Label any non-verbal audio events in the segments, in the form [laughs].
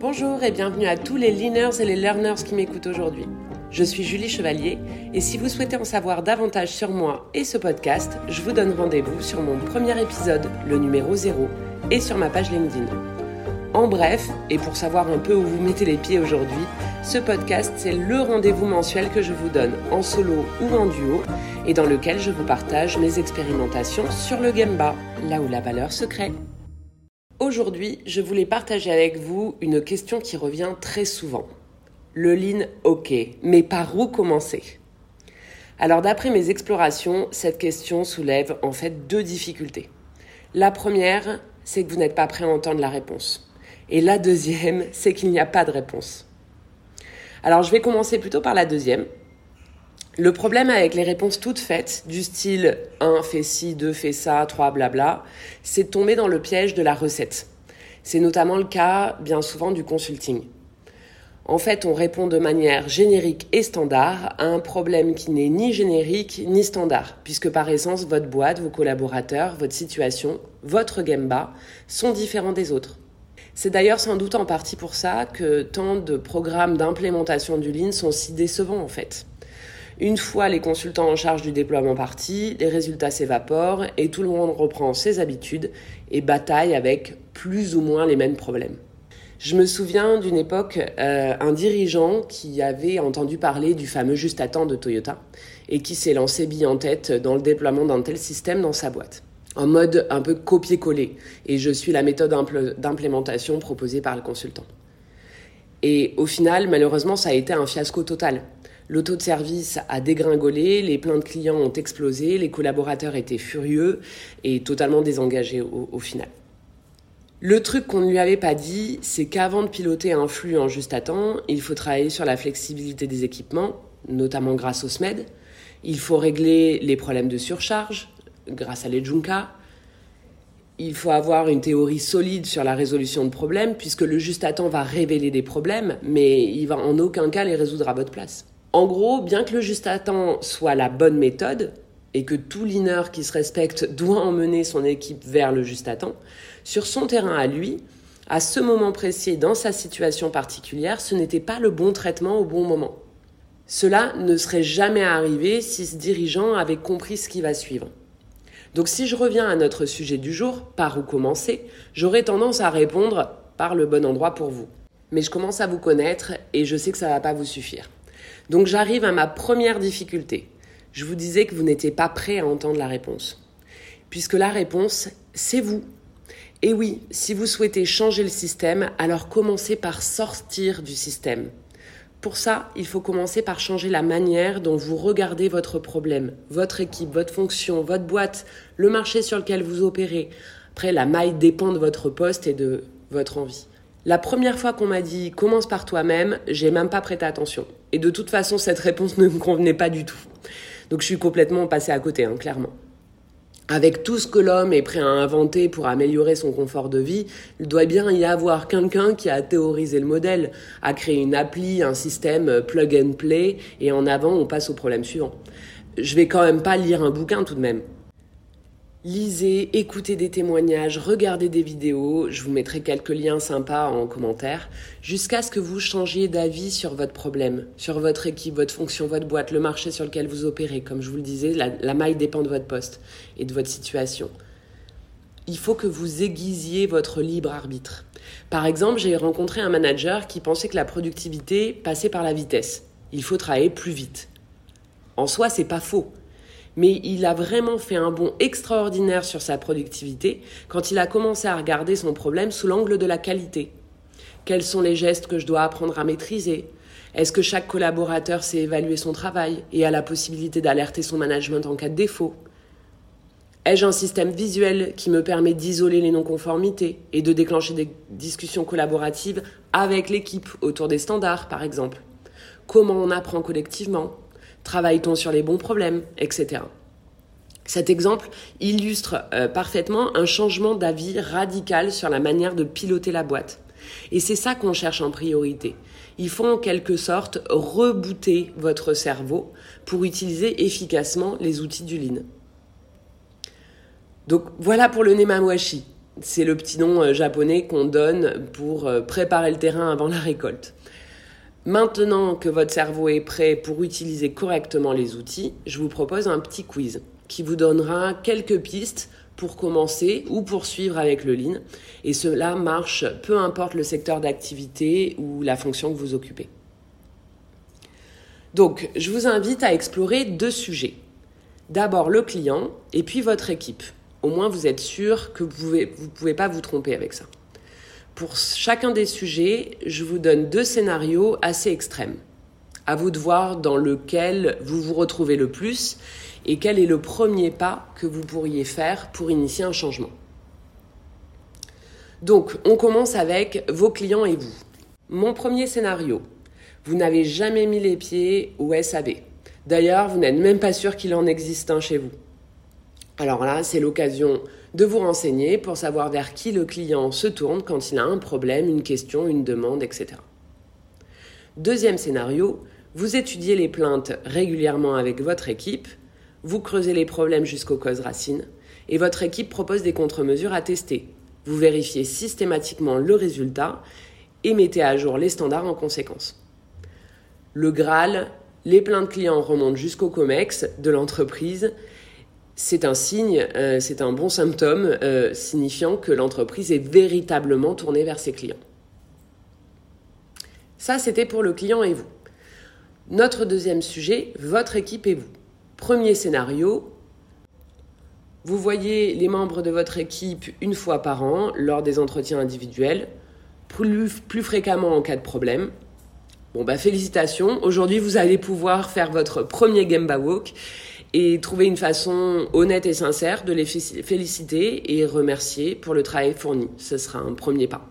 Bonjour et bienvenue à tous les leaners et les learners qui m'écoutent aujourd'hui. Je suis Julie Chevalier et si vous souhaitez en savoir davantage sur moi et ce podcast, je vous donne rendez-vous sur mon premier épisode, le numéro 0, et sur ma page LinkedIn. En bref, et pour savoir un peu où vous mettez les pieds aujourd'hui, ce podcast, c'est le rendez-vous mensuel que je vous donne en solo ou en duo et dans lequel je vous partage mes expérimentations sur le Gemba, là où la valeur se crée. Aujourd'hui, je voulais partager avec vous une question qui revient très souvent. Le lean, ok, mais par où commencer? Alors d'après mes explorations, cette question soulève en fait deux difficultés. La première, c'est que vous n'êtes pas prêt à entendre la réponse. Et la deuxième, c'est qu'il n'y a pas de réponse. Alors je vais commencer plutôt par la deuxième. Le problème avec les réponses toutes faites, du style 1 fait ci, 2 fait ça, 3 blabla, c'est de tomber dans le piège de la recette. C'est notamment le cas bien souvent du consulting. En fait, on répond de manière générique et standard à un problème qui n'est ni générique ni standard, puisque par essence, votre boîte, vos collaborateurs, votre situation, votre Gemba sont différents des autres. C'est d'ailleurs sans doute en partie pour ça que tant de programmes d'implémentation du Lean sont si décevants en fait. Une fois les consultants en charge du déploiement partis, les résultats s'évaporent et tout le monde reprend ses habitudes et bataille avec plus ou moins les mêmes problèmes. Je me souviens d'une époque, euh, un dirigeant qui avait entendu parler du fameux juste à temps de Toyota et qui s'est lancé bille en tête dans le déploiement d'un tel système dans sa boîte, en mode un peu copier-coller. Et je suis la méthode d'implémentation proposée par le consultant. Et au final, malheureusement, ça a été un fiasco total. Le taux de service a dégringolé, les plaintes clients ont explosé, les collaborateurs étaient furieux et totalement désengagés au, final. Le truc qu'on ne lui avait pas dit, c'est qu'avant de piloter un flux en juste à temps, il faut travailler sur la flexibilité des équipements, notamment grâce au SMED. Il faut régler les problèmes de surcharge grâce à les Junka. Il faut avoir une théorie solide sur la résolution de problèmes, puisque le juste à temps va révéler des problèmes, mais il va en aucun cas les résoudre à votre place. En gros, bien que le juste à temps soit la bonne méthode, et que tout leaner qui se respecte [laughs] doit emmener son équipe vers le juste à temps, sur son terrain à lui, à ce moment précis, dans sa situation particulière, ce n'était pas le bon traitement au bon moment. Cela ne serait jamais arrivé si ce dirigeant avait compris ce qui va suivre. Donc si je reviens à notre sujet du jour, par où commencer, j'aurais tendance à répondre par le bon endroit pour vous. Mais je commence à vous connaître et je sais que ça ne va pas vous suffire. Donc j'arrive à ma première difficulté. Je vous disais que vous n'étiez pas prêt à entendre la réponse. Puisque la réponse, c'est vous. Et oui, si vous souhaitez changer le système, alors commencez par sortir du système. Pour ça, il faut commencer par changer la manière dont vous regardez votre problème, votre équipe, votre fonction, votre boîte, le marché sur lequel vous opérez. Après, la maille dépend de votre poste et de votre envie. La première fois qu'on m'a dit commence par toi-même, j'ai même pas prêté attention. Et de toute façon, cette réponse ne me convenait pas du tout. Donc je suis complètement passée à côté, hein, clairement. Avec tout ce que l'homme est prêt à inventer pour améliorer son confort de vie, il doit bien y avoir quelqu'un qui a théorisé le modèle, a créé une appli, un système plug and play, et en avant, on passe au problème suivant. Je vais quand même pas lire un bouquin tout de même. Lisez, écoutez des témoignages, regardez des vidéos, je vous mettrai quelques liens sympas en commentaire, jusqu'à ce que vous changiez d'avis sur votre problème, sur votre équipe, votre fonction, votre boîte, le marché sur lequel vous opérez. Comme je vous le disais, la, la maille dépend de votre poste et de votre situation. Il faut que vous aiguisiez votre libre arbitre. Par exemple, j'ai rencontré un manager qui pensait que la productivité passait par la vitesse. Il faut travailler plus vite. En soi, c'est pas faux mais il a vraiment fait un bond extraordinaire sur sa productivité quand il a commencé à regarder son problème sous l'angle de la qualité. Quels sont les gestes que je dois apprendre à maîtriser? Est-ce que chaque collaborateur sait évaluer son travail et a la possibilité d'alerter son management en cas de défaut? Ai-je un système visuel qui me permet d'isoler les non-conformités et de déclencher des discussions collaboratives avec l'équipe autour des standards, par exemple? Comment on apprend collectivement? Travaille-t-on sur les bons problèmes, etc. Cet exemple illustre euh, parfaitement un changement d'avis radical sur la manière de piloter la boîte. Et c'est ça qu'on cherche en priorité. Il faut en quelque sorte rebooter votre cerveau pour utiliser efficacement les outils du Lean. Donc voilà pour le Nemawashi. C'est le petit nom euh, japonais qu'on donne pour euh, préparer le terrain avant la récolte. Maintenant que votre cerveau est prêt pour utiliser correctement les outils, je vous propose un petit quiz qui vous donnera quelques pistes pour commencer ou poursuivre avec le lean. Et cela marche peu importe le secteur d'activité ou la fonction que vous occupez. Donc, je vous invite à explorer deux sujets. D'abord le client et puis votre équipe. Au moins, vous êtes sûr que vous ne vous pouvez pas vous tromper avec ça. Pour chacun des sujets, je vous donne deux scénarios assez extrêmes. À vous de voir dans lequel vous vous retrouvez le plus et quel est le premier pas que vous pourriez faire pour initier un changement. Donc, on commence avec vos clients et vous. Mon premier scénario, vous n'avez jamais mis les pieds au SAV. D'ailleurs, vous n'êtes même pas sûr qu'il en existe un chez vous. Alors là, c'est l'occasion de vous renseigner pour savoir vers qui le client se tourne quand il a un problème, une question, une demande, etc. Deuxième scénario, vous étudiez les plaintes régulièrement avec votre équipe, vous creusez les problèmes jusqu'aux causes racines, et votre équipe propose des contre-mesures à tester. Vous vérifiez systématiquement le résultat et mettez à jour les standards en conséquence. Le Graal, les plaintes clients remontent jusqu'au COMEX de l'entreprise. C'est un signe, euh, c'est un bon symptôme euh, signifiant que l'entreprise est véritablement tournée vers ses clients. Ça, c'était pour le client et vous. Notre deuxième sujet, votre équipe et vous. Premier scénario, vous voyez les membres de votre équipe une fois par an lors des entretiens individuels, plus, fréquemment en cas de problème. Bon, bah félicitations. Aujourd'hui, vous allez pouvoir faire votre premier Gemba Walk et trouver une façon honnête et sincère de les féliciter et remercier pour le travail fourni. Ce sera un premier pas.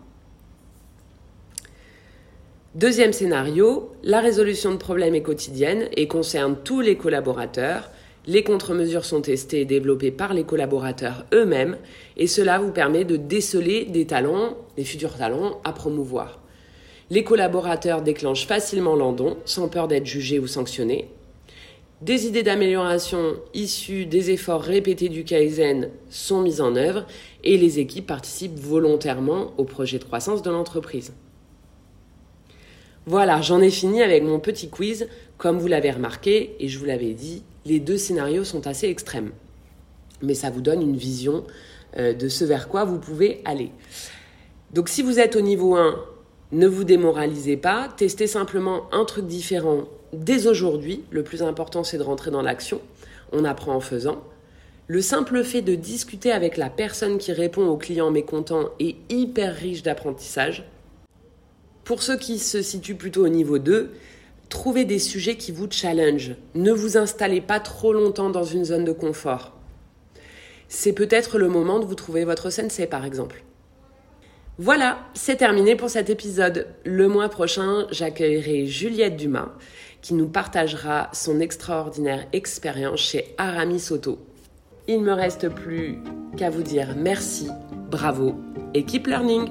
Deuxième scénario, la résolution de problèmes est quotidienne et concerne tous les collaborateurs. Les contre-mesures sont testées et développées par les collaborateurs eux-mêmes et cela vous permet de déceler des talents, des futurs talents à promouvoir. Les collaborateurs déclenchent facilement l'endon sans peur d'être jugés ou sanctionnés. Des idées d'amélioration issues des efforts répétés du Kaizen sont mises en œuvre et les équipes participent volontairement au projet de croissance de l'entreprise. Voilà, j'en ai fini avec mon petit quiz. Comme vous l'avez remarqué et je vous l'avais dit, les deux scénarios sont assez extrêmes. Mais ça vous donne une vision euh, de ce vers quoi vous pouvez aller. Donc si vous êtes au niveau 1, ne vous démoralisez pas, testez simplement un truc différent dès aujourd'hui. Le plus important, c'est de rentrer dans l'action. On apprend en faisant. Le simple fait de discuter avec la personne qui répond au client mécontent est hyper riche d'apprentissage. Pour ceux qui se situent plutôt au niveau 2, trouvez des sujets qui vous challenge. Ne vous installez pas trop longtemps dans une zone de confort. C'est peut-être le moment de vous trouver votre sensei par exemple. Voilà, c'est terminé pour cet épisode. Le mois prochain, j'accueillerai Juliette Dumas qui nous partagera son extraordinaire expérience chez Aramis Auto. Il me reste plus qu'à vous dire merci, bravo et keep learning.